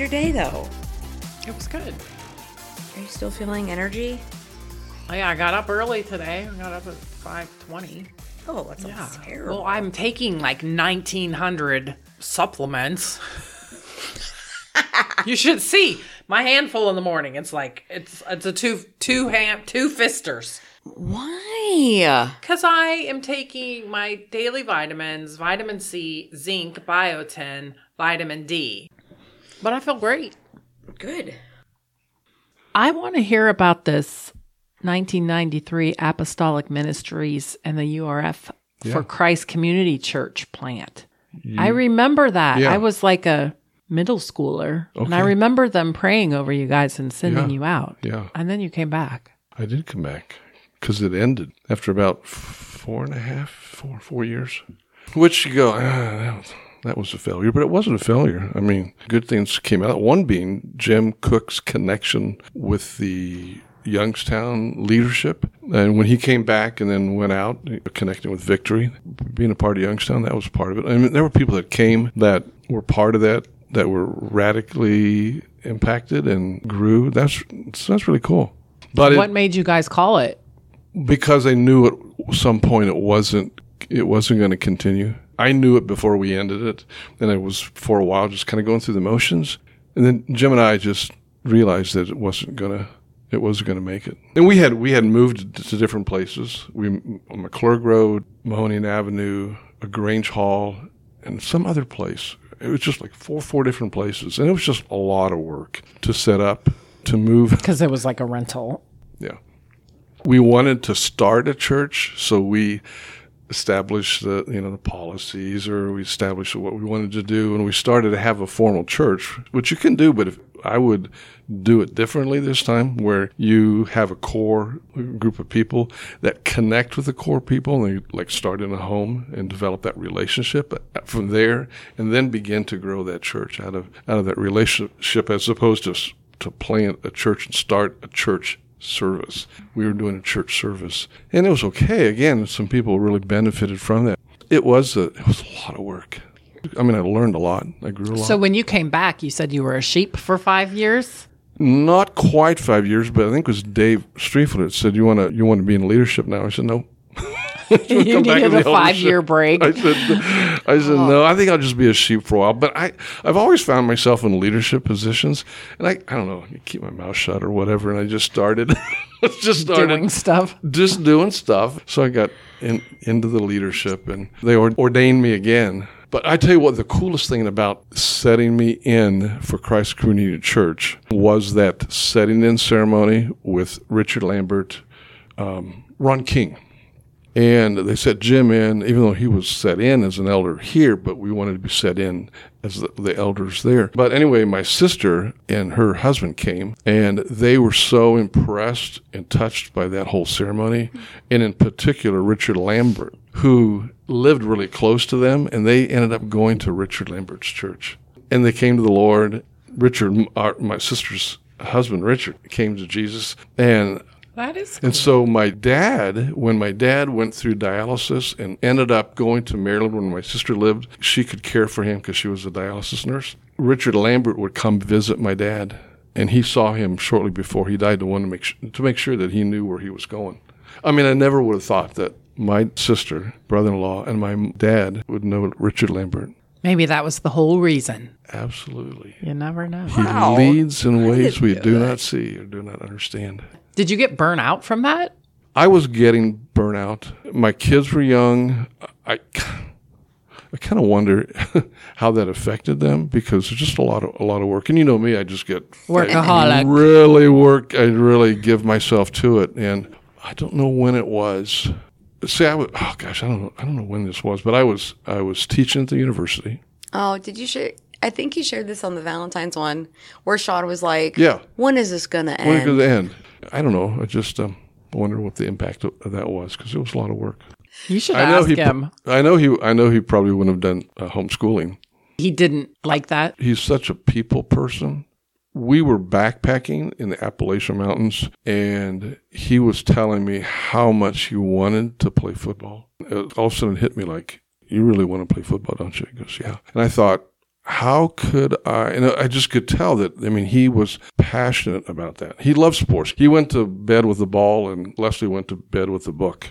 Your day though? It was good. Are you still feeling energy? Oh, yeah, I got up early today. I got up at 5:20. Oh, that's yeah. terrible. Well, I'm taking like 1900 supplements. you should see my handful in the morning. It's like it's it's a two two hand two fisters. Why? Because I am taking my daily vitamins, vitamin C, zinc, biotin, vitamin D. But I feel great. Good. I want to hear about this 1993 Apostolic Ministries and the URF yeah. for Christ Community Church plant. I remember that. Yeah. I was like a middle schooler, okay. and I remember them praying over you guys and sending yeah. you out. Yeah. And then you came back. I did come back because it ended after about four and a half, four, four years. Which you go, ah, that was a failure, but it wasn't a failure. I mean, good things came out. One being Jim Cook's connection with the Youngstown leadership. And when he came back and then went out, connecting with Victory, being a part of Youngstown, that was part of it. I mean, there were people that came that were part of that, that were radically impacted and grew. That's that's really cool. But what it, made you guys call it? Because they knew at some point it wasn't it wasn't going to continue. I knew it before we ended it, and it was for a while just kind of going through the motions. And then Jim and I just realized that it wasn't gonna it wasn't gonna make it. And we had we had moved to different places. We McClurg Road, Mahoning Avenue, a Grange Hall, and some other place. It was just like four four different places, and it was just a lot of work to set up to move because it was like a rental. Yeah, we wanted to start a church, so we establish the you know the policies or we established what we wanted to do. And we started to have a formal church which you can do but if I would do it differently this time where you have a core group of people that connect with the core people and they like start in a home and develop that relationship uh, from there and then begin to grow that church out of out of that relationship as opposed to to plant a church and start a church service. We were doing a church service, and it was okay. Again, some people really benefited from that. It was a it was a lot of work. I mean, I learned a lot. I grew a lot. So when you came back, you said you were a sheep for five years. Not quite five years, but I think it was Dave Streifel that said, "You want to you want to be in leadership now?" I said, "No." you needed a five year break. I said, I said oh. no. I think I'll just be a sheep for a while. But I, I've always found myself in leadership positions, and I, I don't know, keep my mouth shut or whatever. And I just started, just started doing stuff, just doing stuff. So I got in, into the leadership, and they ordained me again. But I tell you what, the coolest thing about setting me in for Christ Community Church was that setting in ceremony with Richard Lambert, um, Ron King and they set Jim in, even though he was set in as an elder here, but we wanted to be set in as the, the, elders there. But anyway, my sister and her husband came, and they were so impressed and touched by that whole ceremony, and in particular, Richard Lambert, who lived really close to them, and they ended up going to Richard Lambert's church. And they came to the Lord. Richard, our, my sister's husband, Richard, came to Jesus, and that is cool. And so my dad, when my dad went through dialysis and ended up going to Maryland when my sister lived, she could care for him because she was a dialysis nurse. Richard Lambert would come visit my dad, and he saw him shortly before he died to want to make sh- to make sure that he knew where he was going. I mean, I never would have thought that my sister, brother-in-law, and my dad would know Richard Lambert. Maybe that was the whole reason. Absolutely. You never know. He wow. leads in ways we do not see or do not understand. Did you get burnout from that? I was getting burnout. My kids were young. I, I kind of wonder how that affected them because it's just a lot of a lot of work. And you know me, I just get workaholic. I really work. I really give myself to it, and I don't know when it was. See, I was, oh gosh, I don't know. I don't know when this was, but I was, I was teaching at the university. Oh, did you share? I think you shared this on the Valentine's one, where Sean was like, Yeah. when is this gonna end? When it end?" could end. I don't know. I just um, wondered what the impact of of that was because it was a lot of work. You should I know ask he. him. I know he. I know he probably wouldn't have done uh, homeschooling. He didn't like that. He's such a people person. We were backpacking in the Appalachian Mountains, and he was telling me how much he wanted to play football. It all of a sudden hit me like, "You really want to play football, don't you?" He goes, "Yeah." And I thought, how could I? And I just could tell that. I mean, he was passionate about that. He loved sports. He went to bed with the ball, and Leslie went to bed with the book.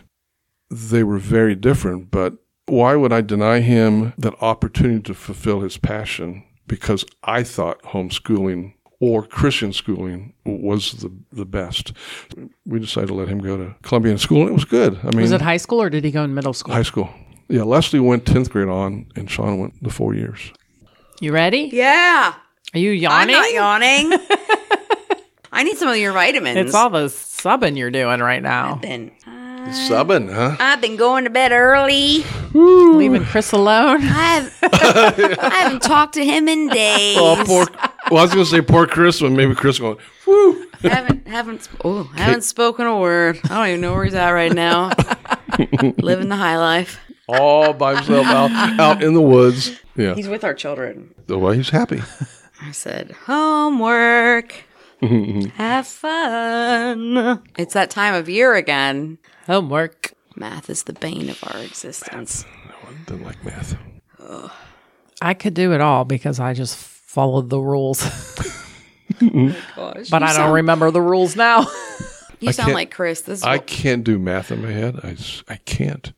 They were very different, but why would I deny him that opportunity to fulfill his passion? Because I thought homeschooling or Christian schooling was the, the best. We decided to let him go to Columbiana school, and it was good. I mean, Was it high school or did he go in middle school? high school? Yeah, Leslie went 10th grade on, and Sean went the four years. You ready? Yeah, Are you yawning? I'm yawning? not yawning. I need some of your vitamins. It's all the subbing you're doing right now. been. Uh, subbing, huh? I've been going to bed early. Leaving Chris alone. I've I haven't talked to him in oh, days. Oh, poor. Well, I was going to say poor Chris, when maybe Chris going, whoo. haven't haven't sp- oh, haven't spoken a word. I don't even know where he's at right now. Living the high life. all by himself out, out in the woods. Yeah. He's with our children. Oh, well, he's happy. I said, homework. Have fun. It's that time of year again. Homework. Math is the bane of our existence. Didn't like math. Ugh. I could do it all because I just followed the rules. Gosh, but you I don't remember the rules now. You sound like Chris. This is I what- can't do math in my head. I, I can't.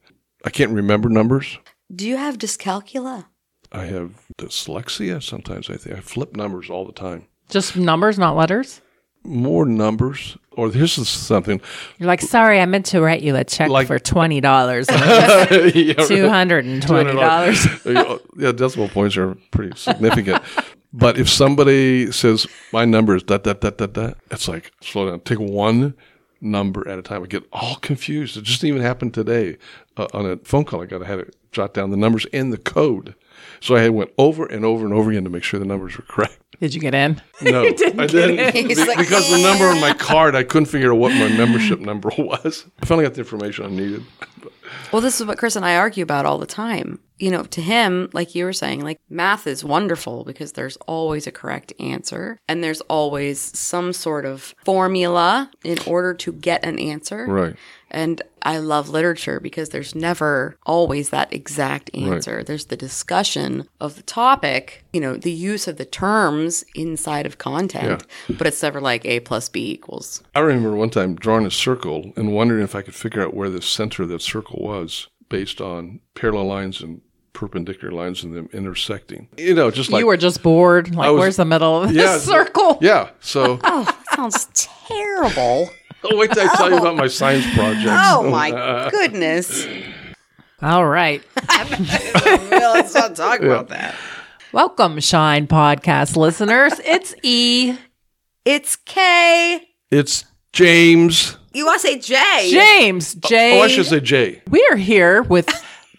I can't remember numbers. do you have dyscalculia? I have dyslexia. Sometimes I think I flip numbers all the time. just numbers, not letters. More numbers. Or here's something. You're like, sorry, I meant to write you a check Like- for twenty dollars. Yeah, Two hundred and twenty dollars. yeah, decimal points are pretty significant. But if somebody says my number is that that that that that, it's like slow down. Take one number at a time. I get all confused. It just even happened today uh, on a phone call. I got I had to jot down the numbers and the code. So I went over and over and over again to make sure the numbers were correct. Did you get in? No, I didn't He's Be- like, because the number on my card, I couldn't figure out what my membership number was. I finally got the information I needed. Well, this is what Chris and I argue about all the time. You know, to him, like you were saying, like math is wonderful because there's always a correct answer and there's always some sort of formula in order to get an answer. Right. And I love literature because there's never always that exact answer. There's the discussion of the topic, you know, the use of the terms inside of content, yeah. but it's never like A plus B equals. I remember one time drawing a circle and wondering if I could figure out where the center of that circle was based on parallel lines and perpendicular lines and them intersecting. You know, just like you were just bored. Like, was- where's the middle of this Yeah, circle? yeah. So Oh, that sounds terrible. oh, wait till I tell you about my oh. science projects. Oh my goodness. All right. well, let's not talk about that. Welcome, Shine Podcast listeners. It's E. It's K. It's James. You want to say J? James J. Oh, I should say J. We are here with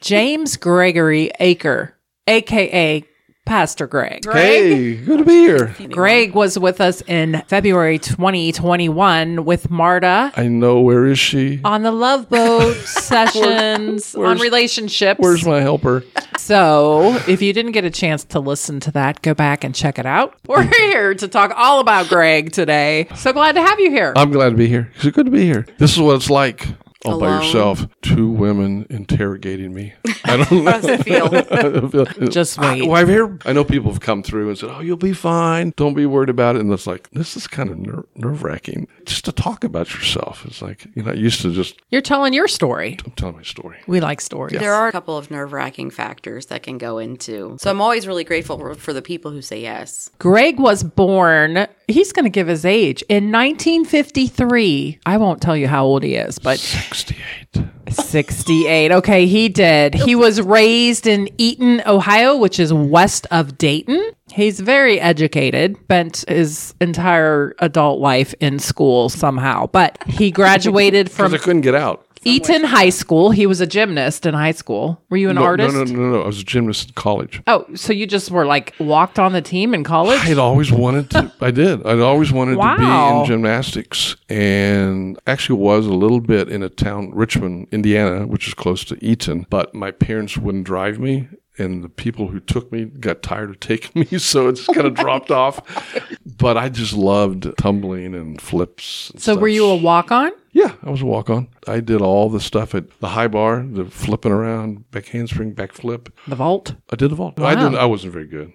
James Gregory Aker, aka Pastor Greg. Hey, good to be here. Greg was with us in February 2021 with Marta I know where is she? on the Love Boat sessions on relationships. Where's my helper? So, if you didn't get a chance to listen to that, go back and check it out. We're here to talk all about Greg today. So glad to have you here. I'm glad to be here. It's good to be here. This is what it's like all by yourself. Two women interrogating me. I don't know. How does it feel? Just wait. I, well, I've heard, I know people have come through and said, "Oh, you'll be fine. Don't be worried about it." And it's like this is kind of ner- nerve wracking just to talk about yourself. It's like you're not used to just You're telling your story. I'm telling my story. We like stories. There are a couple of nerve wracking factors that can go into. So I'm always really grateful for, for the people who say yes. Greg was born, he's going to give his age, in 1953. I won't tell you how old he is, but Sixty-eight. 68. Okay, he did. He was raised in Eaton, Ohio, which is west of Dayton. He's very educated, spent his entire adult life in school somehow, but he graduated from. Because I couldn't get out. Eaton High School. He was a gymnast in high school. Were you an No, artist? No, no, no, no. I was a gymnast in college. Oh, so you just were like walked on the team in college? I'd always wanted to. I did. I'd always wanted to be in gymnastics, and actually was a little bit in a town, Richmond, Indiana, which is close to Eaton. But my parents wouldn't drive me, and the people who took me got tired of taking me, so it just kind of oh dropped off. But I just loved tumbling and flips. and So stuff. were you a walk on? Yeah, I was a walk on. I did all the stuff at the high bar, the flipping around, back handspring, back flip. The vault? I did the vault. I didn't. I wasn't very good,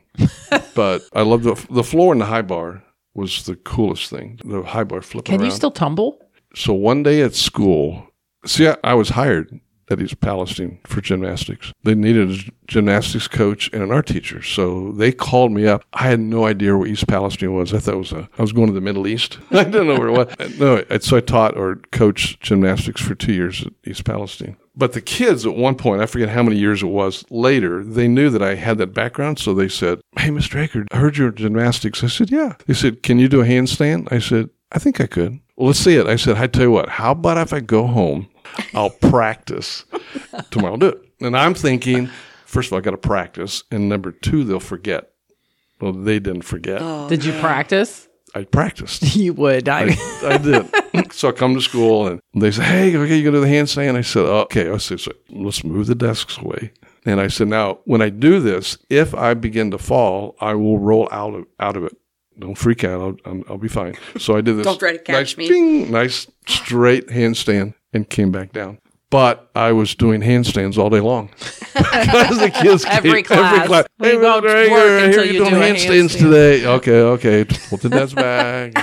but I loved the the floor in the high bar was the coolest thing. The high bar flipping Can around. you still tumble? so one day at school, see, I, I was hired at East Palestine for gymnastics. They needed a gymnastics coach and an art teacher, so they called me up. I had no idea where East Palestine was. I thought it was a, I was going to the Middle East. I didn't know where it was. No, so I taught or coached gymnastics for two years at East Palestine. But the kids at one point, I forget how many years it was later, they knew that I had that background. So they said, Hey, Mr. Aker, I heard you're in gymnastics. I said, Yeah. They said, Can you do a handstand? I said, I think I could. Well, let's see it. I said, I tell you what, how about if I go home, I'll practice tomorrow, I'll do it. And I'm thinking, first of all, I got to practice. And number two, they'll forget. Well, they didn't forget. Oh, did you practice? I practiced. You would. I, I did. so I come to school and they say, Hey, okay, you gonna do the handstand? I said, Okay. I said, so let's move the desks away. And I said, Now, when I do this, if I begin to fall, I will roll out of out of it. Don't freak out. I'll, I'll, I'll be fine. So I did this. Don't try to catch nice, me. bing, nice straight handstand and came back down. But I was doing handstands all day long because the kids Every came, class. We Hey, won't Mr. work Hager, until here you doing do handstands handstand. today. Okay, okay. Put the desk back.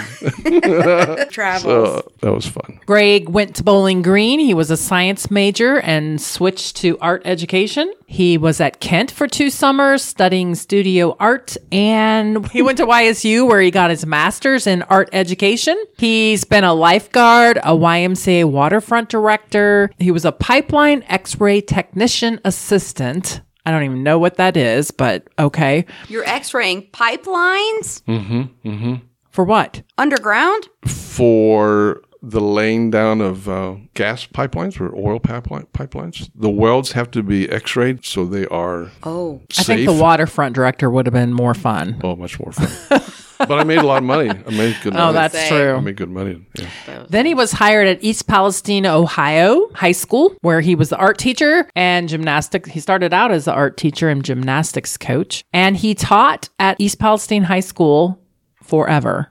Travels. So that was fun. Greg went to Bowling Green. He was a science major and switched to art education. He was at Kent for two summers studying studio art and he went to YSU where he got his master's in art education. He's been a lifeguard, a YMCA waterfront director. He was a pipeline x-ray technician assistant. I don't even know what that is, but okay. You're x-raying pipelines Mhm. Mhm. For what? underground? for the laying down of uh, gas pipelines or oil pipeline pipelines. The welds have to be X-rayed, so they are Oh, I think the waterfront director would have been more fun. oh, much more fun. but I made a lot of money. I made good. Oh, money. that's say. true. I made good money. Yeah. Then he was hired at East Palestine, Ohio High School, where he was the art teacher and gymnastics. He started out as the art teacher and gymnastics coach, and he taught at East Palestine High School forever.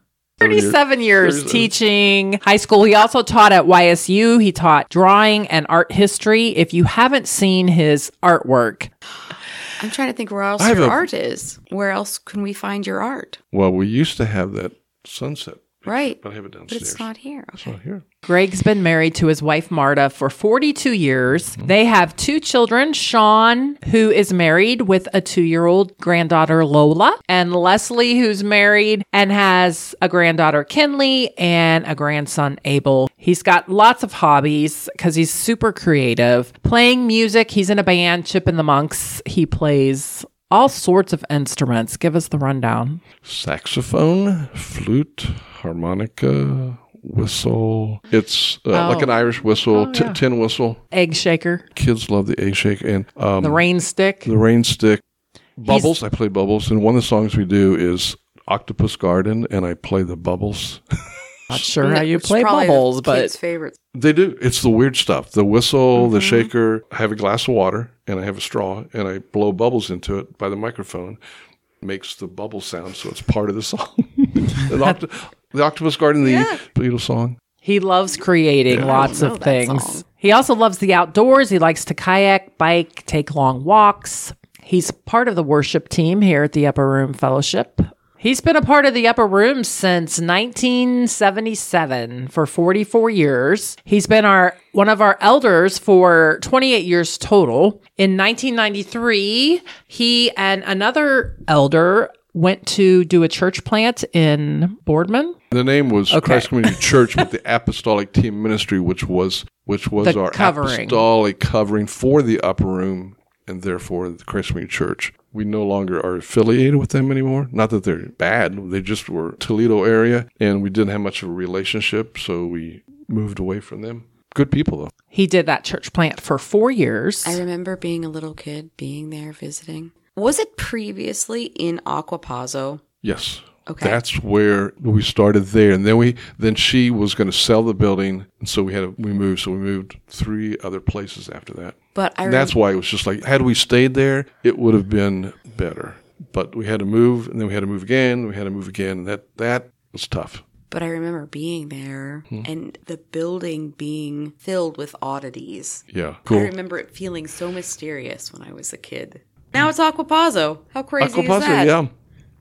37 years 37. teaching high school. He also taught at YSU. He taught drawing and art history. If you haven't seen his artwork, I'm trying to think where else your a- art is. Where else can we find your art? Well, we used to have that sunset, Right. but I have it But it's not here. It's Okay. not here. Greg's been married to his wife Marta for 42 years. Mm-hmm. They have two children, Sean, who is married with a two year old granddaughter Lola, and Leslie, who's married and has a granddaughter Kinley and a grandson Abel. He's got lots of hobbies because he's super creative. Playing music, he's in a band, Chip and the Monks. He plays all sorts of instruments. Give us the rundown. Saxophone, flute, harmonica, whistle. It's uh, like Oh. an Irish whistle, t- tin whistle. Egg shaker, Kids love the egg shake and um, the rain stick. the rain stick. Bubbles. I play bubbles, and one of the songs we do is Octopus Garden, and I play the bubbles. Not sure how you play bubbles, but kids' favorites. They do. It's the weird stuff. The whistle, the mm-hmm. shaker. I have a glass of water and I have a straw and I blow bubbles into it by the microphone. Makes the bubble sound, so it's part of the song. the, Octo- the Octopus Garden, the Beatles song. He loves creating lots of things. song. He also loves the outdoors. He likes to kayak, bike, take long walks. He's part of the worship team here at the Upper Room Fellowship. He's been a part of the Upper Room since 1977 for 44 years. He's been our one of our elders for 28 years total. In 1993, he and another elder went to do a church plant in Boardman. The name was Christ Community Church with the Apostolic Team Ministry, which was which was The our covering. apostolic covering for the upper room and therefore the Christ Community Church. We no longer are affiliated with them anymore. Not that they're bad, they just were Toledo area, and we didn't have much of a relationship, so we moved away from them. Good people, though. He did that church plant for four years. I remember being a little kid, being there visiting. Was it previously in Aquapazzo? Yes. Okay. That's where we started there, and then we then she was going to sell the building, and so we had to, we moved. So we moved three other places after that. But I And that's why it was just like had we stayed there, it would have been better. But we had to move, and then we had to move again. We had to move again. And that that was tough. But I remember being there hmm. and the building being filled with oddities. Yeah, I remember it feeling so mysterious when I was a kid. Now it's Aquapazzo. How crazy is that? yeah.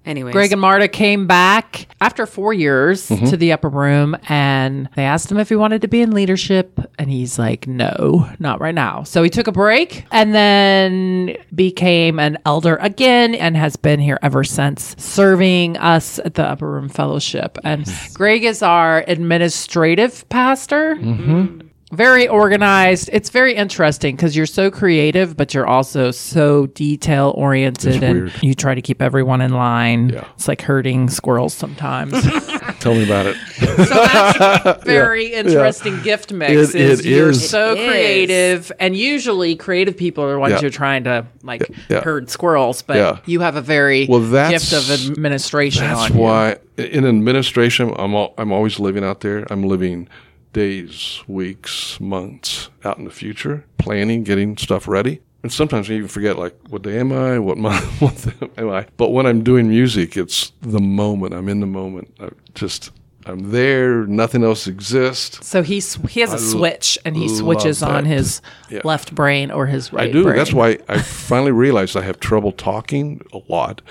Anyways, Greg and Marta came back after four years Mm-hmm. to the upper room and they asked him if he wanted to be in leadership. And he's like, no, not right now. So he took a break and then became an elder again and has been here ever since, serving us at the upper room fellowship. And Greg is our administrative pastor. Mm-hmm. Very organized. It's very interesting because you're so creative, but you're also so detail oriented and weird. you try to keep everyone in line. Yeah. It's like herding squirrels sometimes. Tell me about it. so that's a very interesting gift mix. It- is it you're is. so It is. creative, and usually creative people are the ones Yeah. you're trying to like Yeah. herd squirrels, but Yeah. you have a very Well, that's- gift of administration That's on you. why in administration, I'm al- I'm always living out there. I'm living days, weeks, months out in the future, planning, getting stuff ready. And sometimes I even forget, like, what day am I? What month what am I? But when I'm doing music, it's the moment. I'm in the moment. I just, I'm there. Nothing else exists. So he sw- he has a switch, and he switches on his Yeah. left brain or his right. I do. brain. That's why I finally realized I have trouble talking a lot.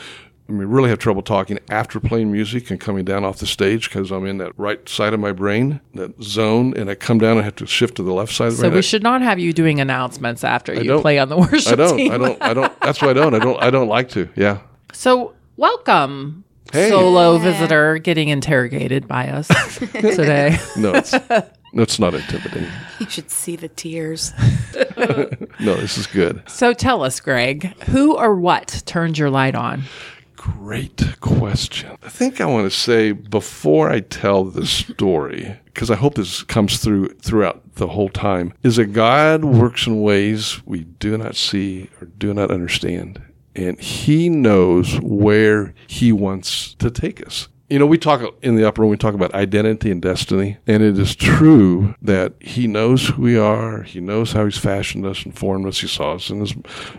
I mean, really have trouble talking after playing music and coming down off the stage because I'm in that right side of my brain, that zone, and I come down and have to shift to the left side of the So brain. we I- should not have you doing announcements after you play on the worship I don't. team. I don't. I don't. That's why I don't. I don't. I don't like to. Yeah. So welcome, Hey. solo visitor, getting interrogated by us today. No, it's no, it's not intimidating. you should see the tears. No, this is good. So tell us, Greg, who or what turned your light on? Great question. I think I want to say before I tell the story, because I hope this comes through throughout the whole time, is that God works in ways we do not see or do not understand. And He knows where He wants to take us. You know, we talk in the upper room, we talk about identity and destiny. And it is true that He knows who we are. He knows how He's fashioned us and formed us. He saw us in His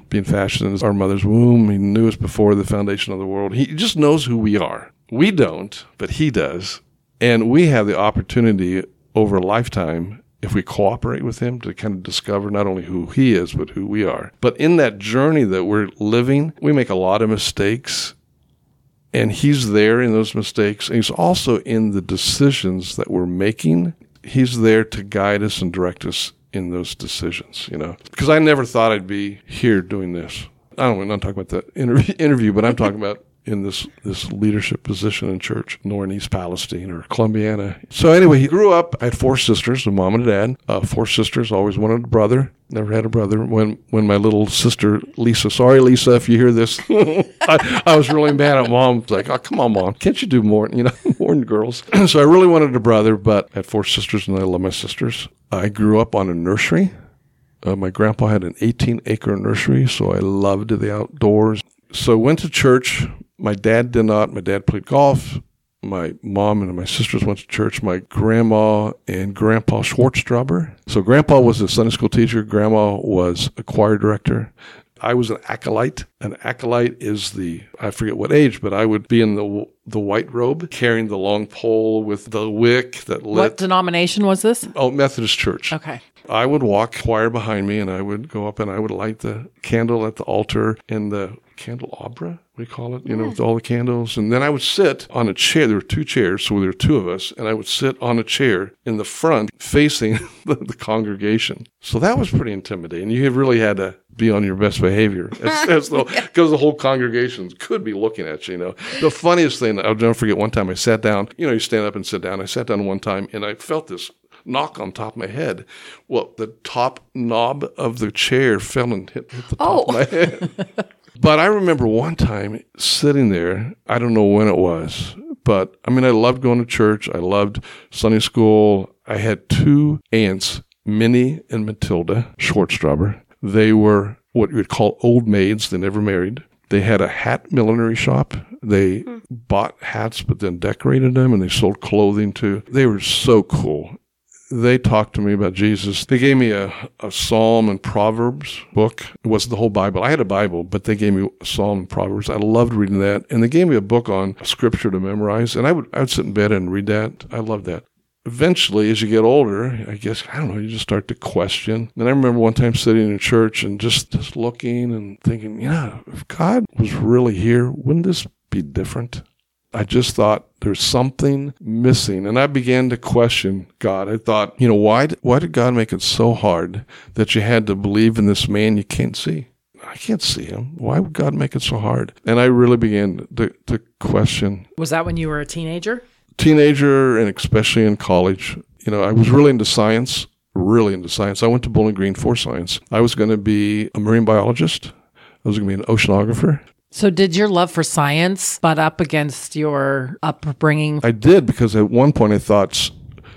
being fashioned in our mother's womb. He knew us before the foundation of the world. He just knows who we are. We don't, but He does. And we have the opportunity over a lifetime, if we cooperate with Him, to kind of discover not only who He is, but who we are. But in that journey that we're living, we make a lot of mistakes and he's there in those mistakes. And he's also in the decisions that we're making. He's there to guide us and direct us in those decisions you know? Because i never thought i'd be here doing this. I don't i'm not talking about interview, interview but i'm talking about in this this leadership position in church nor in east palestine or columbiana so anyway he grew up i had four sisters a mom and a dad uh, four sisters always wanted a brother never had a brother when when my little sister lisa sorry lisa if you hear this I, I was really mad at mom. Like, oh, come on, mom. Can't you do more, you know, more than girls? so I really wanted a brother, but I had four sisters and I love my sisters. I grew up on a nursery. Uh, my grandpa had an 18 acre nursery, so I loved the outdoors. So went to church. My dad did not. My dad played golf. My mom and my sisters went to church. My grandma and grandpa Schwartztraber. So grandpa was a Sunday school teacher. Grandma was a choir director. I was an acolyte. An acolyte is the I forget what age, but I would be in the the white robe, carrying the long pole with the wick that lit. What denomination was this? Oh, Methodist Church. Okay. I would walk choir behind me, and I would go up and I would light the candle at the altar in the candelabra, we call it, you know, with mm. all the candles. And then I would sit on a chair. There were two chairs, so there were two of us, and I would sit on a chair in the front facing the, the congregation. So that was pretty intimidating. You really had to be on your best behavior as, as though, because the whole congregation could be looking at you, you know. The funniest thing, I'll never forget one time I sat down, you know, you stand up and sit down. I sat down one time and I felt this knock on top of my head. Well, the top knob of the chair fell and hit, hit the top Oh. of my oh. head. but I remember one time sitting there. I don't know when it was, but I mean, I loved going to church. I loved Sunday school. I had two aunts, Minnie and Matilda Schwartzstrauber. They were what you would call old maids. They never married. They had a hat millinery shop. They hmm. bought hats, but then decorated them, and they sold clothing too. They were so cool. They talked to me about Jesus. They gave me a, a Psalm and Proverbs book. It wasn't the whole Bible. I had a Bible, but they gave me Psalm and Proverbs. I loved reading that. And they gave me a book on scripture to memorize. And I would, I would sit in bed and read that. I loved that eventually, as you get older, I guess, I don't know, you just start to question. And I remember one time sitting in church and just, just looking and thinking, know, if God was really here, wouldn't this be different? I just thought there's something missing. And I began to question God. I thought, you know, why, why did God make it so hard that you had to believe in this man you can't see? I can't see him. Why would God make it so hard? And I really began to, to question Was that when you were a teenager? teenager and especially in college, you know, I was really into science, really into science. I went to Bowling Green for science. I was going to be a marine biologist. I was going to be an oceanographer. So, did your love for science butt up against your upbringing? I did because at one point I thought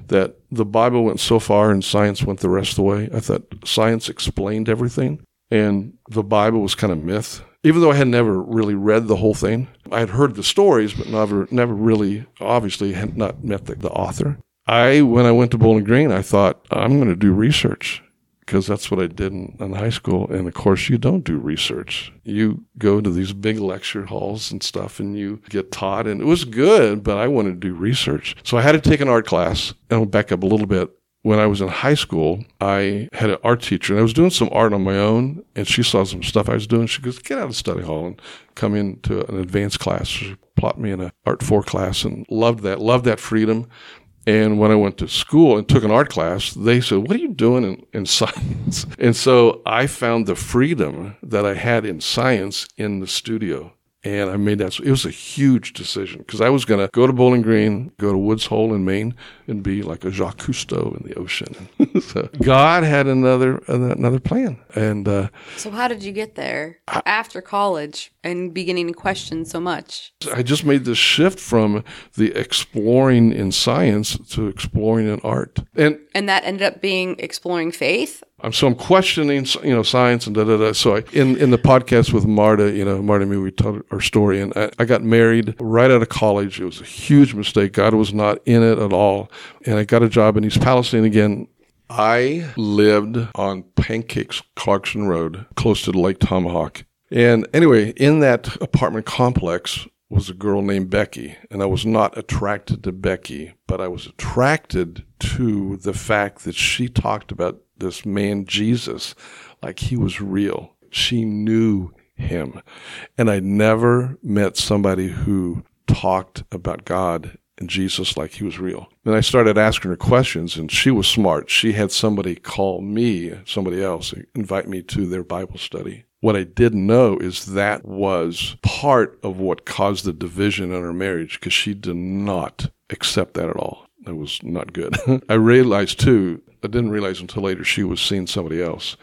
that the Bible went so far and science went the rest of the way. I thought science explained everything and the Bible was kind of myth. Even though I had never really read the whole thing, I had heard the stories, but never, never really, obviously, had not met the, the author. I, when I went to Bowling Green, I thought I'm going to do research because that's what I did in, in high school. And of course, you don't do research. You go to these big lecture halls and stuff and you get taught. And it was good, but I wanted to do research. So I had to take an art class. And I'll back up a little bit. When I was in high school, I had an art teacher and I was doing some art on my own. And she saw some stuff I was doing. She goes, Get out of study hall and come into an advanced class. She plot me in an art four class and loved that, loved that freedom. And when I went to school and took an art class, they said, What are you doing in, in science? And so I found the freedom that I had in science in the studio. And I made that. It was a huge decision because I was going to go to Bowling Green, go to Woods Hole in Maine, and be like a Jacques Cousteau in the ocean. so God had another another plan, and uh, So how did you get there after college and beginning to question so much? I just made this shift from the exploring in science to exploring in art. And And that ended up being exploring faith. I'm so I'm questioning, you know, science and da da da. So I, in in the podcast with Marta, you know, Marta and me, we told our story, and I, I got married right out of college. It was a huge mistake. God was not in it at all, and I got a job in East Palestine again. I lived on Pancakes Clarkson Road, close to Lake Tomahawk. And anyway, in that apartment complex was a girl named Becky, and I was not attracted to Becky, but I was attracted to the fact that she talked about this man Jesus like he was real. She knew him. And I never met somebody who talked about God and Jesus like he was real. Then I started asking her questions, and she was smart. She had somebody call me, somebody else, invite me to their Bible study. What I didn't know is that was part of what caused the division in our marriage because she did not accept that at all. That was not good. I realized too, I didn't realize until later she was seeing somebody else.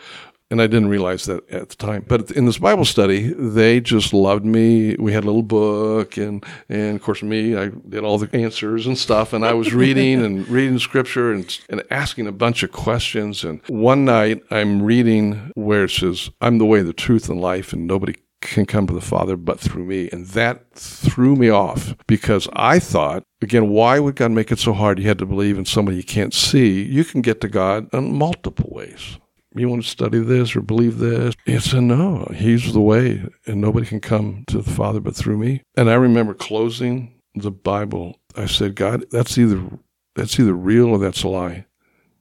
And I didn't realize that at the time. But in this Bible study, they just loved me. We had a little book and, and of course me, I did all the answers and stuff. And I was reading and reading scripture and, and asking a bunch of questions. And one night I'm reading where it says, I'm the way, the truth, and life, and nobody can come to the Father but through me. And that threw me off because I thought, again, why would God make it so hard? You had to believe in somebody you can't see. You can get to God in multiple ways. You want to study this or believe this? It's a no. He's the way, and nobody can come to the Father but through me. And I remember closing the Bible. I said, God, that's either that's either real or that's a lie.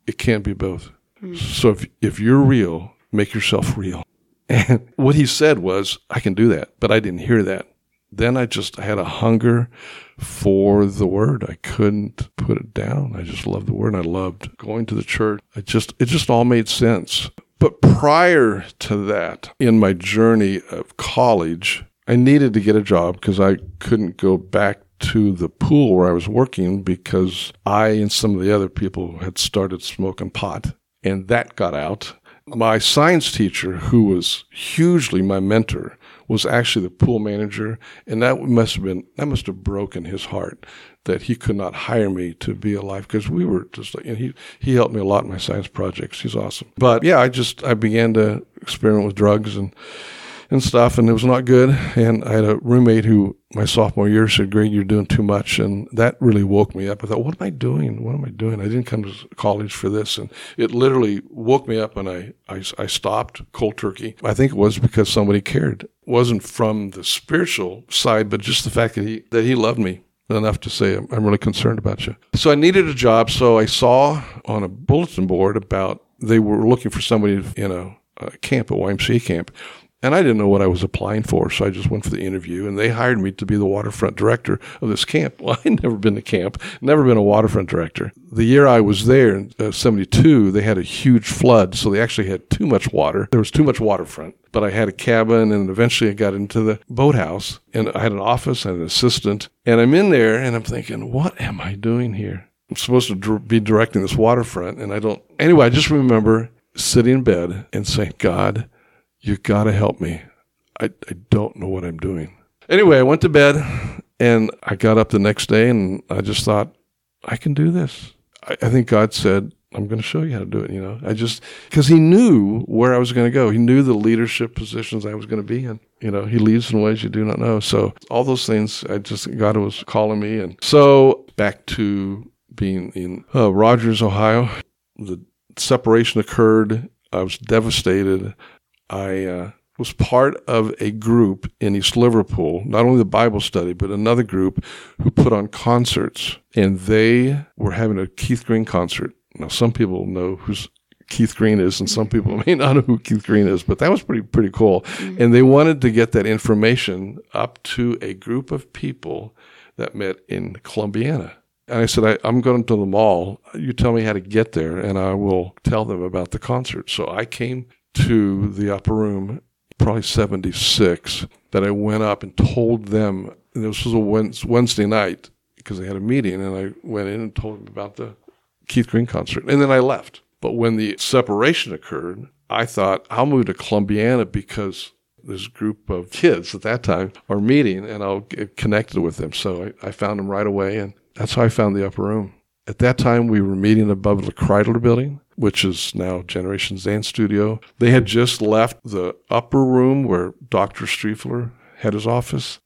It can't be both. Hmm. So if if you're real, make yourself real. And what he said was, I can do that, but I didn't hear that. Then I just had a hunger for the word. I couldn't put it down. I just loved the word. And I loved going to the church. I just, it just all made sense. But prior to that, in my journey of college, I needed to get a job because I couldn't go back to the pool where I was working because I and some of the other people had started smoking pot and that got out. My science teacher, who was hugely my mentor, was actually the pool manager, and that must have been that must have broken his heart that he could not hire me to be a life because we were just like and he he helped me a lot in my science projects. He's awesome. But yeah, I just I began to experiment with drugs and and stuff, and it was not good. And I had a roommate who my sophomore year said, "Greg, you're doing too much," and that really woke me up. I thought, "What am I doing? What am I doing? I didn't come to college for this," and it literally woke me up, and I I, I stopped cold turkey. I think it was because somebody cared. It wasn't from the spiritual side, but just the fact that he that he loved me enough to say I'm really concerned about you. So I needed a job. So I saw on a bulletin board about they were looking for somebody in a, a camp, a YMCA camp. And I didn't know what I was applying for, so I just went for the interview, and they hired me to be the waterfront director of this camp. Well, I'd never been to camp, never been a waterfront director. The year I was there, in uh, 72, they had a huge flood, so they actually had too much water. There was too much waterfront. But I had a cabin, and eventually I got into the boathouse, and I had an office and an assistant. And I'm in there, and I'm thinking, what am I doing here? I'm supposed to dr- be directing this waterfront, and I don't. Anyway, I just remember sitting in bed and saying, God, you got to help me. I, I don't know what I'm doing. Anyway, I went to bed and I got up the next day and I just thought, I can do this. I, I think God said, I'm going to show you how to do it. You know, I just, because He knew where I was going to go. He knew the leadership positions I was going to be in. You know, He leads in ways you do not know. So all those things, I just, God was calling me. And so back to being in uh, Rogers, Ohio, the separation occurred. I was devastated. I uh, was part of a group in East Liverpool, not only the Bible study, but another group who put on concerts. And they were having a Keith Green concert. Now, some people know who's Keith Green is, and some people may not know who Keith Green is, but that was pretty pretty cool. Mm-hmm. And they wanted to get that information up to a group of people that met in Columbiana. And I said, I, am going to the mall. You tell me how to get there, and I will tell them about the concert. So I came to the upper room, probably 76, that I went up and told them, and this was a Wednesday night because they had a meeting, and I went in and told them about the Keith Green concert. And then I left. But when the separation occurred, I thought, I'll move to Columbiana because this group of kids at that time are meeting and I'll get connected with them. So I, I found them right away, and that's how I found the upper room. At that time, we were meeting above the Kreidler building, which is now Generation Zan Studio. They had just left the upper room where Dr. Striefler had his office.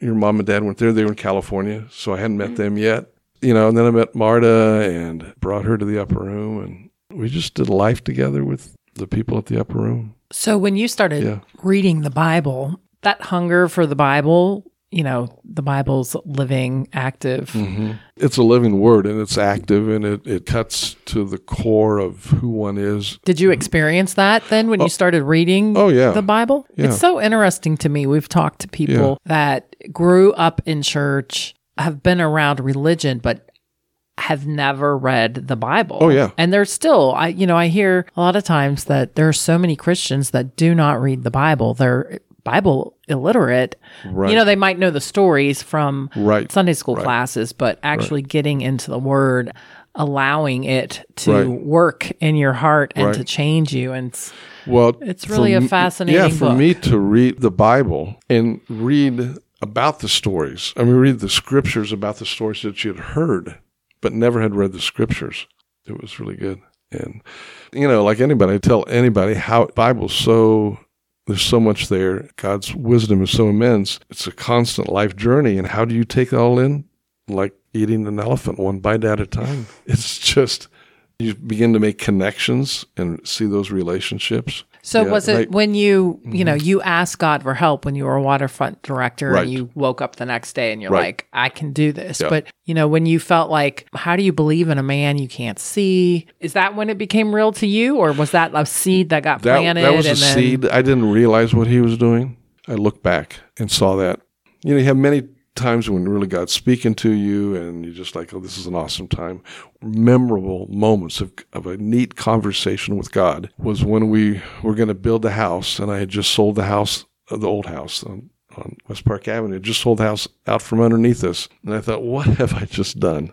Your mom and dad went there. They were in California, so I hadn't met mm-hmm. them yet. You know, and then I met Marta and brought her to the upper room, and we just did life together with the people at the upper room. So when you started yeah. reading the Bible, that hunger for the Bible you know, the Bible's living, active. Mm-hmm. It's a living word and it's active and it, it cuts to the core of who one is. Did you experience that then when oh, you started reading oh, yeah. the Bible? Yeah. It's so interesting to me. We've talked to people yeah. that grew up in church, have been around religion, but have never read the Bible. Oh yeah. And there's still I you know, I hear a lot of times that there are so many Christians that do not read the Bible. They're Bible illiterate. Right. You know, they might know the stories from right. Sunday school right. classes, but actually getting into the word, allowing it to work in your heart and to change you. And it's, well, it's really a fascinating Yeah, for book. me to read the Bible and read about the stories, I mean, read the scriptures about the stories that you had heard, but never had read the scriptures. It was really good. And, you know, like anybody, I tell anybody how Bible's so there's so much there. God's wisdom is so immense. It's a constant life journey. And how do you take it all in? Like eating an elephant one bite at a time. It's just, you begin to make connections and see those relationships. So yeah, was it when you, you know, mm-hmm. you asked God for help when you were a waterfront director right. and you woke up the next day and you're right. like, I can do this. Yeah. But, you know, when you felt like, how do you believe in a man you can't see? Is that when it became real to you or was that a seed that got that, planted? That was a then... seed. I didn't realize what he was doing. I looked back and saw that. You know, you have many times when really God's speaking to you and you're just like, oh, this is an awesome time. Memorable moments of, of a neat conversation with God was when we were going to build the house and I had just sold the house, uh, the old house. Um, on West Park Avenue, just sold the house out from underneath us. And I thought, what have I just done?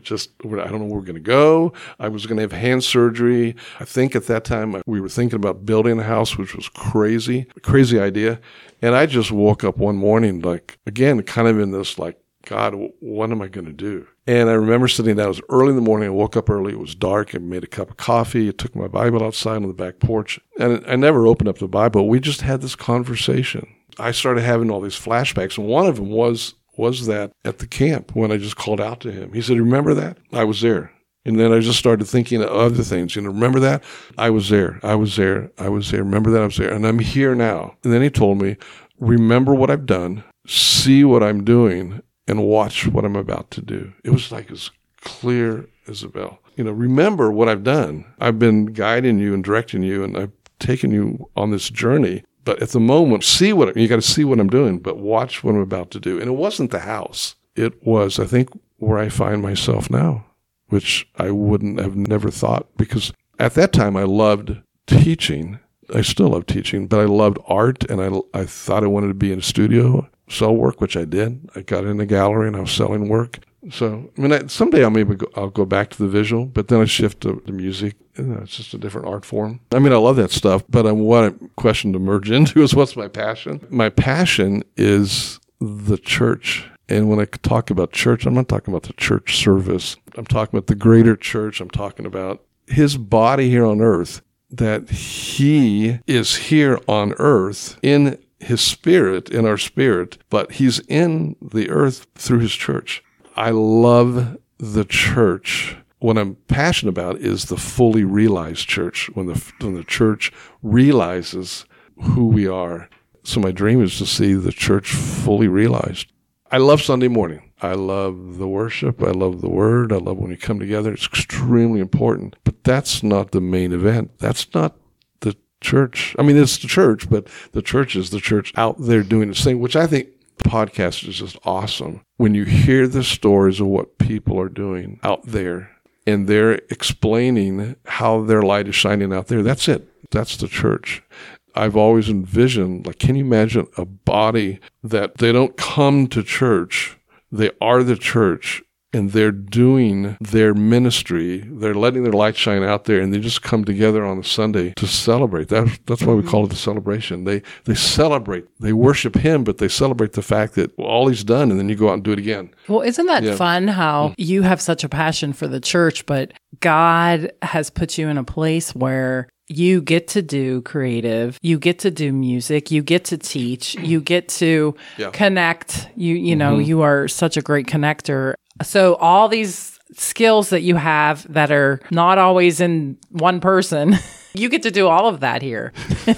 Just, I don't know where we're going to go. I was going to have hand surgery. I think at that time uh, we were thinking about building a house, which was crazy, crazy idea. And I just woke up one morning, like, again, kind of in this, like, God, what am I going to do? And I remember sitting down. It was early in the morning. I woke up early. It was dark. I made a cup of coffee. I took my Bible outside on the back porch. And I never opened up the Bible. We just had this conversation. I started having all these flashbacks. And one of them was was that at the camp when I just called out to him. He said, Remember that? I was there. And then I just started thinking of other things. You know, remember that? I was there. I was there. I was there. Remember that? I was there. And I'm here now. And then he told me, Remember what I've done, see what I'm doing, and watch what I'm about to do. It was like as clear as a bell. You know, remember what I've done. I've been guiding you and directing you, and I've taken you on this journey. But at the moment, see what you got to see what I'm doing, but watch what I'm about to do. And it wasn't the house. It was, I think, where I find myself now, which I wouldn't have never thought because at that time I loved teaching. I still love teaching, but I loved art and I, I thought I wanted to be in a studio sell work, which I did. I got in a gallery and I was selling work. So, I mean, I, someday I'll maybe go, I'll go back to the visual, but then I shift to the music. You know, it's just a different art form. I mean, I love that stuff, but I'm, a question to merge into is what's my passion? My passion is the church. And when I talk about church, I'm not talking about the church service. I'm talking about the greater church. I'm talking about his body here on earth, that he is here on earth in his spirit in our spirit, but he's in the earth through his church. I love the church. What I'm passionate about is the fully realized church, when the, when the church realizes who we are. So my dream is to see the church fully realized. I love Sunday morning. I love the worship. I love the word. I love when we come together. It's extremely important. But that's not the main event. That's not the church. I mean, it's the church, but the church is the church out there doing its thing, which I think podcast is just awesome. When you hear the stories of what people are doing out there and they're explaining how their light is shining out there, that's it. That's the church. I've always envisioned, like, can you imagine a body that they don't come to church? They are the church and they're doing their ministry. They're letting their light shine out there, and they just come together on a Sunday to celebrate. That's that's why we call it the celebration. They they celebrate. They worship Him, but they celebrate the fact that well, all He's done, and then you go out and do it again. Well, isn't that yeah. fun? How mm. you have such a passion for the church, but God has put you in a place where you get to do creative you get to do music you get to teach you get to yeah. connect you you know mm-hmm. you are such a great connector so all these skills that you have that are not always in one person, you get to do all of that here.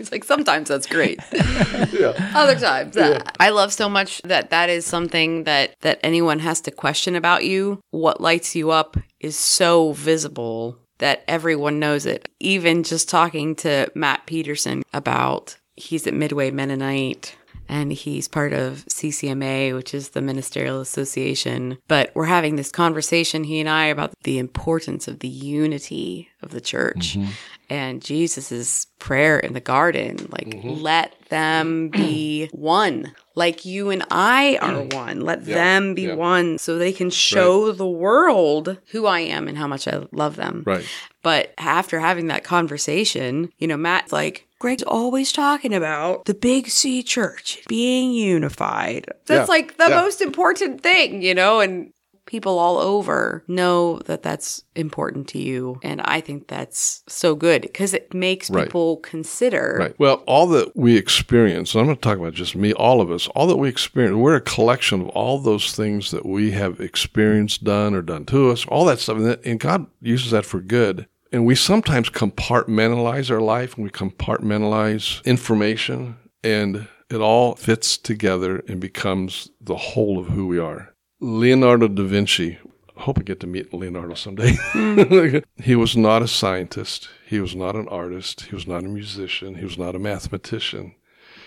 It's like sometimes that's great. yeah. Other times, uh, I love so much that that is something that that anyone has to question about you. What lights you up is so visible that everyone knows it. Even just talking to Matt Peterson about he's at Midway Mennonite and he's part of CCMA, which is the Ministerial Association. But we're having this conversation, he and I, about the importance of the unity of the church mm-hmm. and Jesus's prayer in the garden, like, mm-hmm. let them be one. Like you and I are mm. one. Let yeah. them be yeah. one so they can show right. the world who I am and how much I love them. Right. But after having that conversation, you know, Matt's like, Greg's always talking about the big C church being unified. That's yeah. like the yeah. most important thing, you know, and people all over know that that's important to you. And I think that's so good because it makes right. people consider. Right. Well, all that we experience, I'm not talking about just me, all of us, all that we experience, we're a collection of all those things that we have experienced, done, or done to us, all that stuff. And God uses that for good. And we sometimes compartmentalize our life and we compartmentalize information and it all fits together and becomes the whole of who we are. Leonardo da Vinci, I hope I get to meet Leonardo someday. He was not a scientist. He was not an artist. He was not a musician. He was not a mathematician.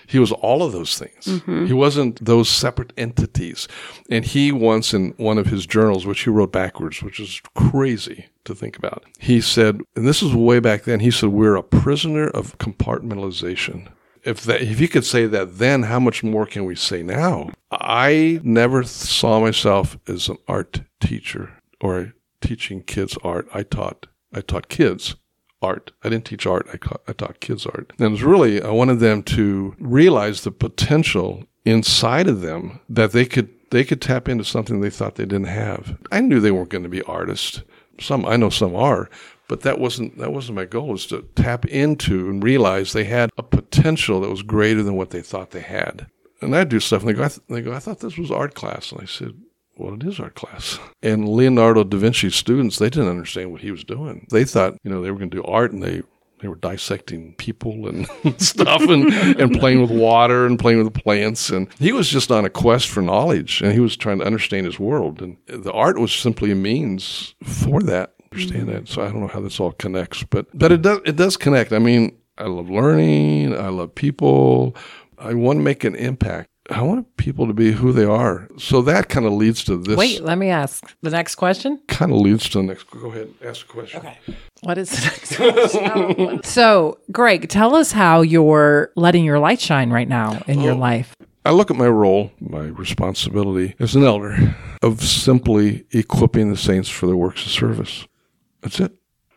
He was all of those things. Mm-hmm. He wasn't those separate entities. And he once in one of his journals, which he wrote backwards, which is crazy to think about, he said, and this is way back then, he said, we're a prisoner of compartmentalization. if that, if you could say that then, how much more can we say now? I never saw myself as an art teacher or teaching kids art. I taught I taught kids art. I didn't teach art. I, taught, I taught kids art. And it was really I wanted them to realize the potential inside of them that they could they could tap into something they thought they didn't have. I knew they weren't going to be artists. Some I know some are, but that wasn't that wasn't my goal. Was to tap into and realize they had a potential that was greater than what they thought they had. And I do stuff, and they go, I th- they go, I thought this was art class, and I said, well, it is art class. And Leonardo da Vinci's students, they didn't understand what he was doing. They thought, you know, they were going to do art, and they they were dissecting people and stuff and, and playing with water and playing with plants. And he was just on a quest for knowledge and he was trying to understand his world. And the art was simply a means for that. Understand that. So I don't know how this all connects, but, but it does, it does connect. I mean, I love learning. I love people. I want to make an impact. I want people to be who they are. So that kind of leads to this. Wait, let me ask the next question. Kind of leads to the next. Go ahead, ask a question. Okay. What is the next question? so, Greg, tell us how you're letting your light shine right now in your oh. life. I look at my role, my responsibility as an elder, of simply equipping the saints for their works of service. That's it.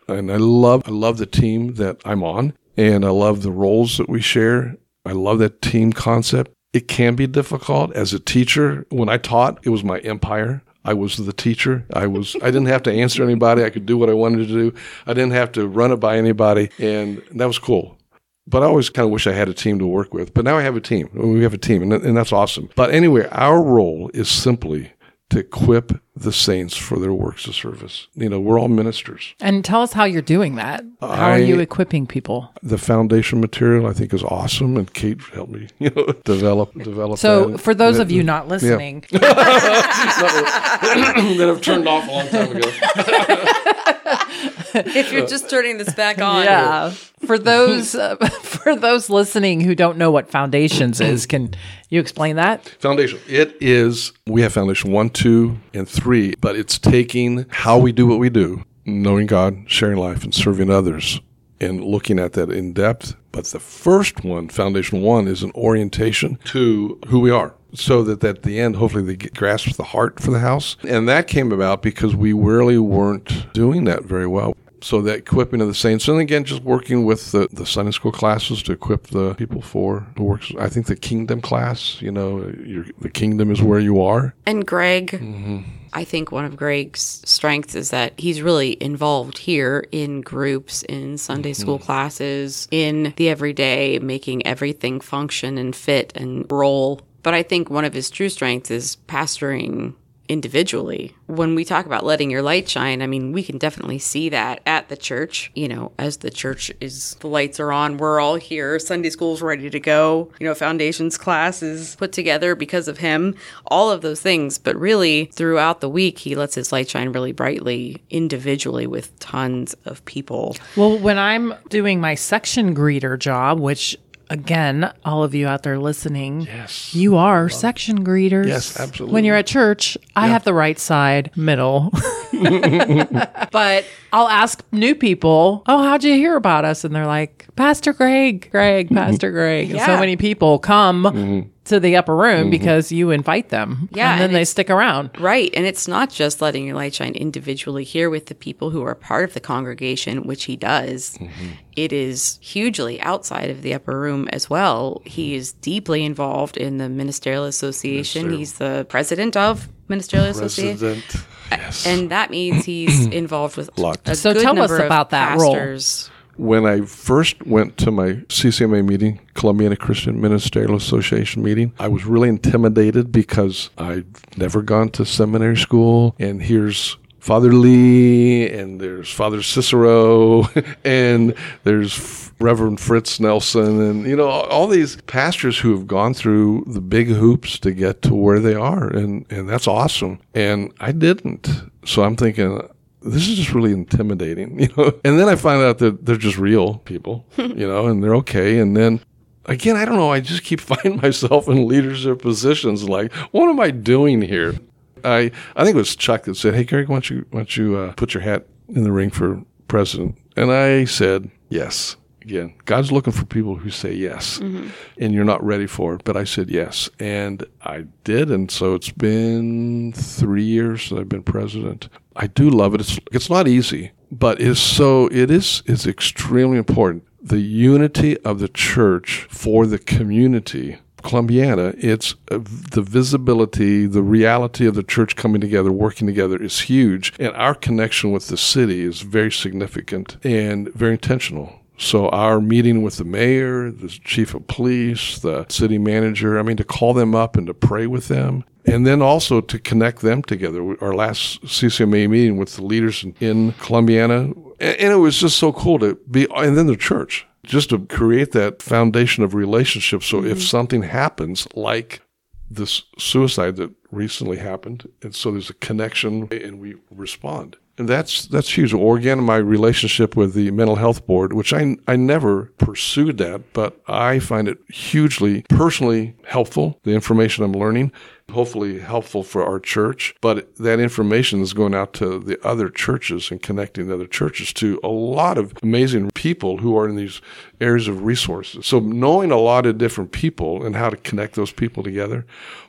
And I love, I love the team that I'm on, and I love the roles that we share. I love that team concept. It can be difficult as a teacher. When I taught, it was my empire. I was the teacher. I was. I didn't have to answer anybody. I could do what I wanted to do. I didn't have to run it by anybody, and that was cool. But I always kind of wish I had a team to work with. But now I have a team. We have a team, and, and that's awesome. But anyway, our role is simply to equip the saints for their works of service. You know, we're all ministers. And tell us how you're doing that. How are you equipping people? The foundation material I think is awesome, and Kate helped me, you know, develop develop. So, that. for those And of you not listening, that have turned off a long time ago. If you're just turning this back on, yeah, for those uh, for those listening who don't know what foundations is, can you explain that? Foundation. It is, we have foundation one, two, and three, but it's taking how we do what we do, knowing God, sharing life, and serving others, and looking at that in depth. But the first one, foundation one, is an orientation to who we are. So that at the end, hopefully, they grasp the heart for the house. And that came about because we really weren't doing that very well. So that equipping of the saints, and again, just working with the, the Sunday school classes to equip the people for the works. I think the kingdom class, you know, the kingdom is where you are. And Greg, Mm-hmm. I think one of Greg's strengths is that he's really involved here in groups, in Sunday Mm-hmm. school classes, in the everyday, making everything function and fit and roll. But I think one of his true strengths is pastoring individually. When we talk about letting your light shine, I mean, we can definitely see that at the church. You know, as the church is, the lights are on, we're all here, Sunday school's ready to go, you know, foundations class is put together because of him, all of those things. But really, throughout the week, he lets his light shine really brightly individually with tons of people. Well, when I'm doing my section greeter job, which again, all of you out there listening, Yes. you are section greeters. Yes, absolutely. When you're at church, I have the right side, middle. but I'll ask new people, "Oh, how'd you hear about us?" And they're like, "Pastor Greg, Greg, Pastor Greg." And so many people come mm-hmm. To the upper room because you invite them. Yeah, and then and they stick around. Right. And it's not just letting your light shine individually here with the people who are part of the congregation, which he does. It is hugely outside of the upper room as well. He is deeply involved in the Ministerial Association. He's the president of Ministerial Association. Yes. And that means he's involved with Lot. a So good tell us number of about that role. When I first went to my CCMA meeting, Columbiana Christian Ministerial Association meeting, I was really intimidated because I'd never gone to seminary school, and here's Father Lee, and there's Father Cicero, and there's Reverend Fritz Nelson, and you know all these pastors who have gone through the big hoops to get to where they are, and and that's awesome. And I didn't, so I'm thinking this is just really intimidating, you know. And then I find out that they're just real people, you know, and they're okay. And then again, I don't know. I just keep finding myself in leadership positions. Like, what am I doing here? I I think it was Chuck that said, "Hey, Greg, why don't you why don't you uh, put your hat in the ring for president?" And I said, "Yes." Again, God's looking for people who say yes, mm-hmm. and you're not ready for it. But I said yes, and I did, and so it's been three years that I've been president. I do love it. It's it's not easy, but it's so it is is extremely important. The unity of the church for the community Columbiana, it's uh, the visibility, the reality of the church coming together, working together is huge. And our connection with the city is very significant and very intentional. So our meeting with the mayor, the chief of police, the city manager, I mean, to call them up and to pray with them. And then also to connect them together. Our last CCMA meeting with the leaders in Columbiana, and it was just so cool to be, and then the church just to create that foundation of relationship. So mm-hmm. if something happens, like this suicide that recently happened, and so there's a connection and we respond. That's that's huge. Or again, my relationship with the mental health board, which I I never pursued that, but I find it hugely personally helpful. The information I'm learning, hopefully helpful for our church. But that information is going out to the other churches and connecting the other churches to a lot of amazing people who are in these areas of resources. So knowing a lot of different people and how to connect those people together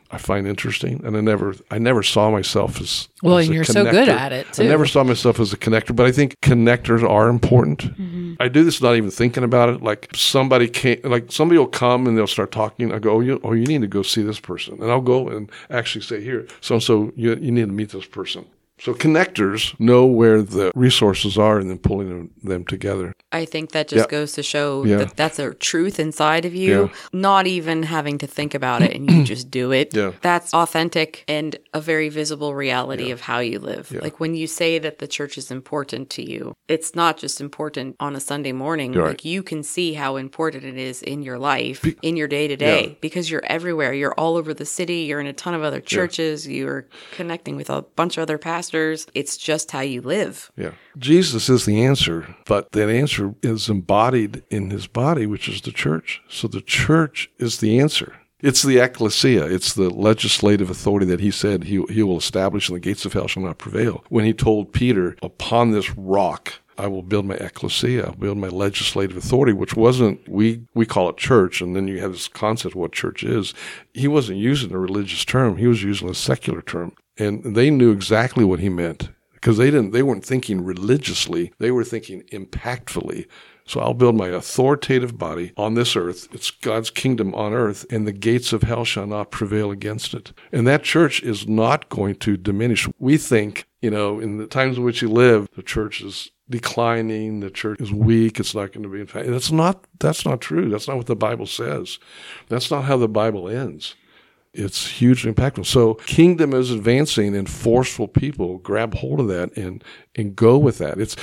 I find interesting, and I never, I never saw myself as well. As and you're connector. so good at it too. I never saw myself as a connector, but I think connectors are important. Mm-hmm. I do this not even thinking about it. Like somebody can like somebody will come and they'll start talking. I go, oh, you, oh, you need to go see this person, and I'll go and actually say, here, so and so, you, you need to meet this person. So connectors know where the resources are and then pulling them, them together. I think that just goes to show yeah. that that's a truth inside of you, yeah. not even having to think about it and you just do it. Yeah. That's authentic and a very visible reality of how you live. Like when you say that the church is important to you, it's not just important on a Sunday morning. Right. Like you can see how important it is in your life, Be- in your day to day, because you're everywhere. You're all over the city. You're in a ton of other churches. You're connecting with a bunch of other pastors. It's just how you live. Yeah. Jesus is the answer, but that answer is embodied in his body, which is the church. So the church is the answer. It's the ecclesia. It's the legislative authority that he said he, he will establish, and the gates of hell shall not prevail. When he told Peter, upon this rock, I will build my ecclesia, I'll build my legislative authority, which wasn't, we, we call it church, and then you have this concept of what church is. He wasn't using a religious term, he was using a secular term. And they knew exactly what he meant because they didn't they weren't thinking religiously they were thinking impactfully so I'll build my authoritative body on this earth. It's God's kingdom on earth, and the gates of hell shall not prevail against it. And that church is not going to diminish. We think, you know, in the times in which you live, the church is declining, the church is weak, it's not going to be in That's not that's not true. That's not what the Bible says. That's not how the Bible ends it's hugely impactful. So kingdom is advancing and forceful people grab hold of that and, and go with that. It's,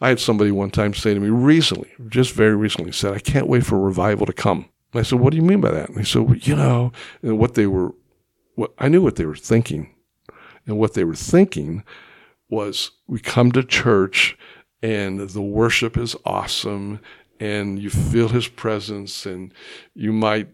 I had somebody one time say to me recently, just very recently, said, I can't wait for revival to come. And I said, what do you mean by that? And he said, well, you know, and what they were, what I knew what they were thinking. And what they were thinking was we come to church and the worship is awesome and you feel his presence and you might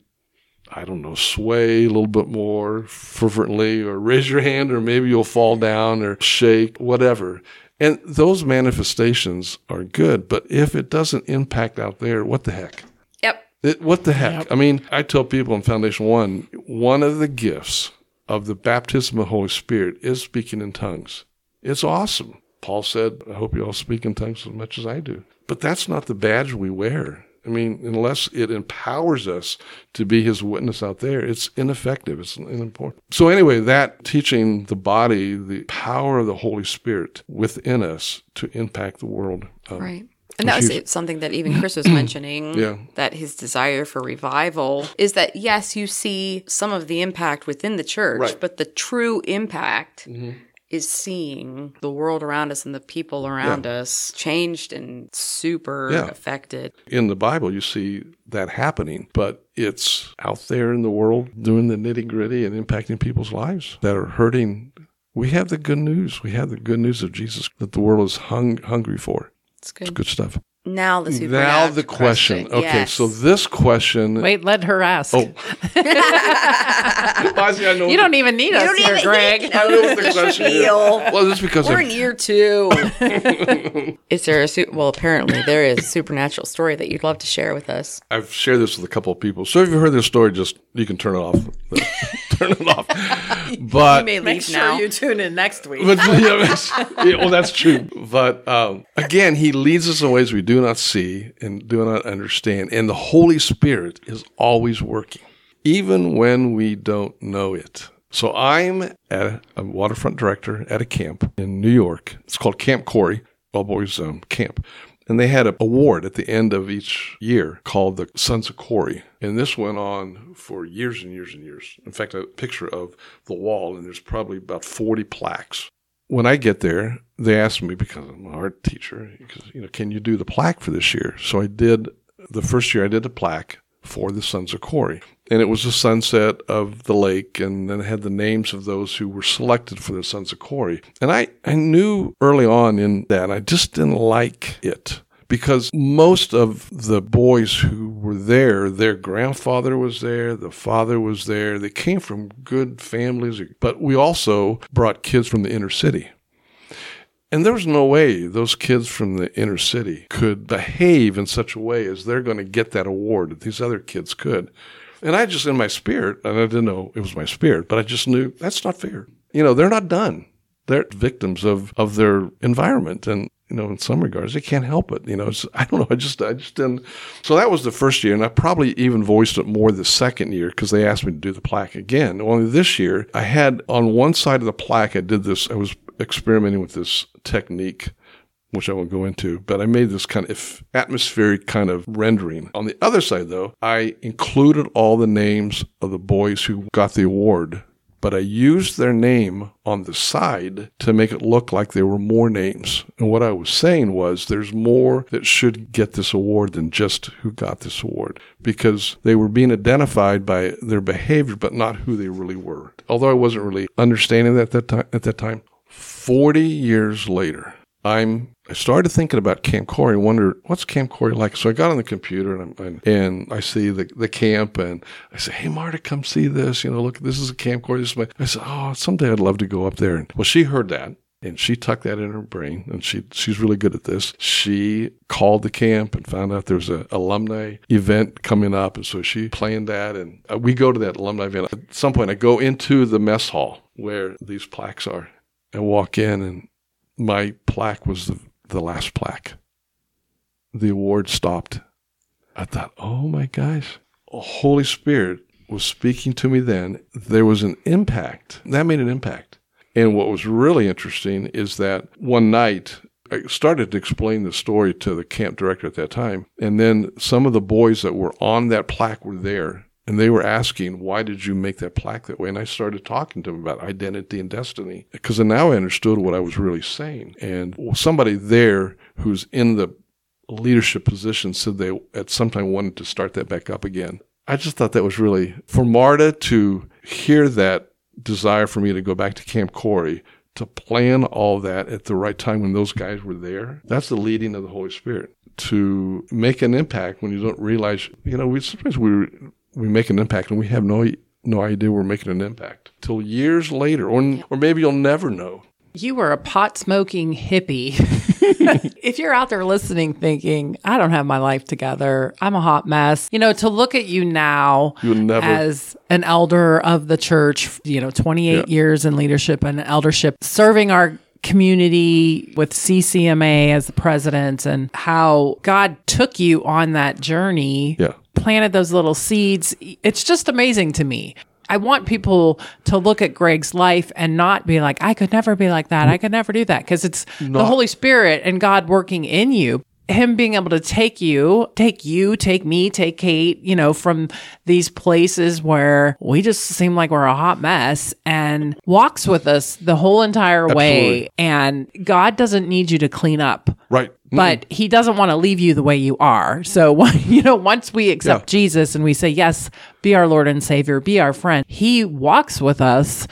I don't know, sway a little bit more fervently or raise your hand or maybe you'll fall down or shake, whatever. And those manifestations are good, but if it doesn't impact out there, what the heck? Yep. It, what the heck? Yep. I mean, I tell people in Foundation One, one of the gifts of the baptism of the Holy Spirit is speaking in tongues. It's awesome. Paul said, I hope you all speak in tongues as much as I do. But that's not the badge we wear. I mean, unless it empowers us to be his witness out there, it's ineffective. It's unimportant. So anyway, that teaching the body the power of the Holy Spirit within us to impact the world. Um, right. And that was something that even Chris was mentioning. yeah. That his desire for revival is that, yes, you see some of the impact within the church, right. but the true impact mm-hmm is seeing the world around us and the people around yeah. us changed and super yeah. affected. In the Bible, you see that happening, but it's out there in the world doing the nitty gritty and impacting people's lives that are hurting. We have the good news. We have the good news of Jesus that the world is hung, hungry for. It's good. It's good stuff. Now the now the question. Okay, Yes. so this question. Wait, let her ask. Oh. Ozzy, I know You don't even need us here, Greg. I know what the question is. Well, it's because We're of, in year two. is there a su- well? Apparently, there is a supernatural story that you'd love to share with us. I've shared this with a couple of people. So if you heard this story, just you can turn it off. Turn it off. But you may Make leave sure now. you tune in next week. But yeah, yeah, well, that's true. But um, again, he leads us in ways we do not see and do not understand. And the Holy Spirit is always working, even when we don't know it. So I'm at a waterfront director at a camp in New York. It's called Camp Cory, all boys um, camp. And they had an award at the end of each year called the Sons of Cory. And this went on for years and years and years. In fact, a picture of the wall, and there's probably about 40 plaques. When I get there, they asked me because I'm an art teacher, you know, can you do the plaque for this year? So I did the first year I did the plaque for the Sons of Cory. And it was a sunset of the lake, and then had the names of those who were selected for the Sons of Cory. And I, I knew early on in that I just didn't like it because most of the boys who were there, their grandfather was there, the father was there. They came from good families, but we also brought kids from the inner city. And there was no way those kids from the inner city could behave in such a way as they're going to get that award that these other kids could. And I just, in my spirit, and I didn't know it was my spirit, but I just knew that's not fair. You know, they're not done. They're victims of, of their environment. And, you know, in some regards, they can't help it. You know, I don't know. I just, I just didn't. So that was the first year. And I probably even voiced it more the second year because they asked me to do the plaque again. Only this year, I had on one side of the plaque, I did this, I was experimenting with this technique which I won't go into, but I made this kind of atmospheric kind of rendering. On the other side, though, I included all the names of the boys who got the award, but I used their name on the side to make it look like there were more names. And what I was saying was there's more that should get this award than just who got this award because they were being identified by their behavior, but not who they really were. Although I wasn't really understanding that at that time, at that time 40 years later, I'm I started thinking about Camp Cory and wondered what's Camp Cory like. So I got on the computer and, and, and I see the, the camp and I say, Hey, Marta, come see this. You know, look, this is a Camp Cory. This is my, I said, Oh, someday I'd love to go up there. And well, she heard that and she tucked that in her brain and she she's really good at this she called the camp and found out there was an alumni event coming up and so she planned that and uh, we go to that alumni event at some point i go into the mess hall where these plaques are and walk in and my plaque was the, the last plaque. The award stopped. I thought oh my gosh holy spirit was speaking to me then. There was an impact. That made an impact. And what was really interesting is that one night I started to explain the story to the camp director at that time. And then some of the boys that were on that plaque were there. And they were asking, why did you make that plaque that way? And I started talking to them about identity and destiny because now I understood what I was really saying. And somebody there who's in the leadership position said they at some time wanted to start that back up again. I just thought that was really, for Marta to hear that desire for me to go back to Camp Cory to plan all that at the right time when those guys were there. That's the leading of the Holy Spirit to make an impact when you don't realize. You know, we sometimes we we make an impact and we have no no idea we're making an impact till years later, or or maybe you'll never know. You were a pot smoking hippie. if you're out there listening thinking, I don't have my life together, I'm a hot mess, you know, to look at you now You never- as an elder of the church, you know, 28 Yeah. years in leadership and eldership, serving our community with CCMA as the president and how God took you on that journey Yeah. Planted those little seeds. It's just amazing to me. I want people to look at Greg's life and not be like, I could never be like that. I could never do that. Because it's the Holy Spirit and God working in you. Him being able to take you, take you, take me, take Kate, you know, from these places where we just seem like we're a hot mess and walks with us the whole entire way. Absolutely. And God doesn't need you to clean up Right. But he doesn't want to leave you the way you are. So, you know, once we accept Yeah. Jesus and we say, yes, be our Lord and Savior, be our friend, he walks with us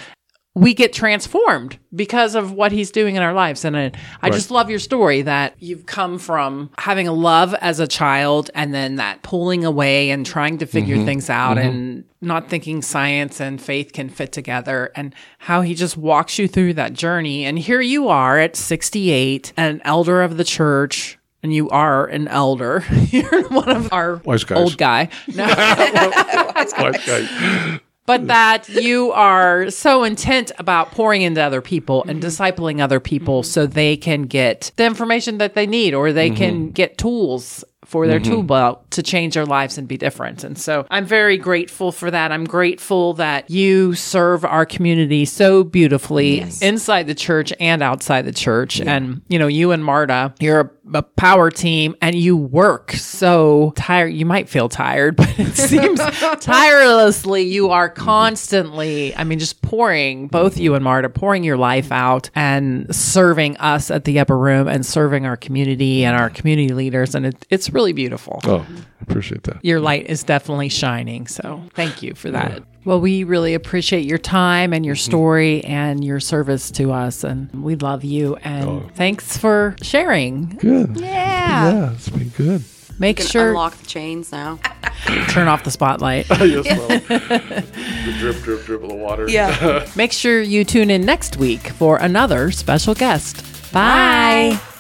we get transformed because of what he's doing in our lives. And I, I just love your story that you've come from having a love as a child and then that pulling away and trying to figure Mm-hmm. things out and not thinking science and faith can fit together and how he just walks you through that journey. And here you are at 68, an elder of the church. And you are an elder. You're one of our Wise old guy. No. White guy. but hmm. that you are so intent about pouring into other people and mm-hmm. discipling other people mm-hmm. so they can get the information that they need or they can mm-hmm. get tools for their tool belt to change their lives and be different. And so I'm very grateful for that. I'm grateful that you serve our community so beautifully inside the church and outside the church. And, you know, you and Marta, you're a, a power team and you work so tired. You might feel tired, but it seems tirelessly you are constantly, I mean, just pouring, both you and Marta, pouring your life out and serving us at the upper room and serving our community and our community leaders. And it, it's really beautiful. Oh, I appreciate that. Your light is definitely shining. So thank you for that. Well, we really appreciate your time and your mm-hmm. story and your service to us. And we love you. And oh. thanks for sharing. Good. Yeah. Yeah, it's been good. Make Can sure unlock the chains now. turn off the spotlight. yes, well, the drip, drip, drip of the water. Yeah. Make sure you tune in next week for another special guest. Bye. Bye.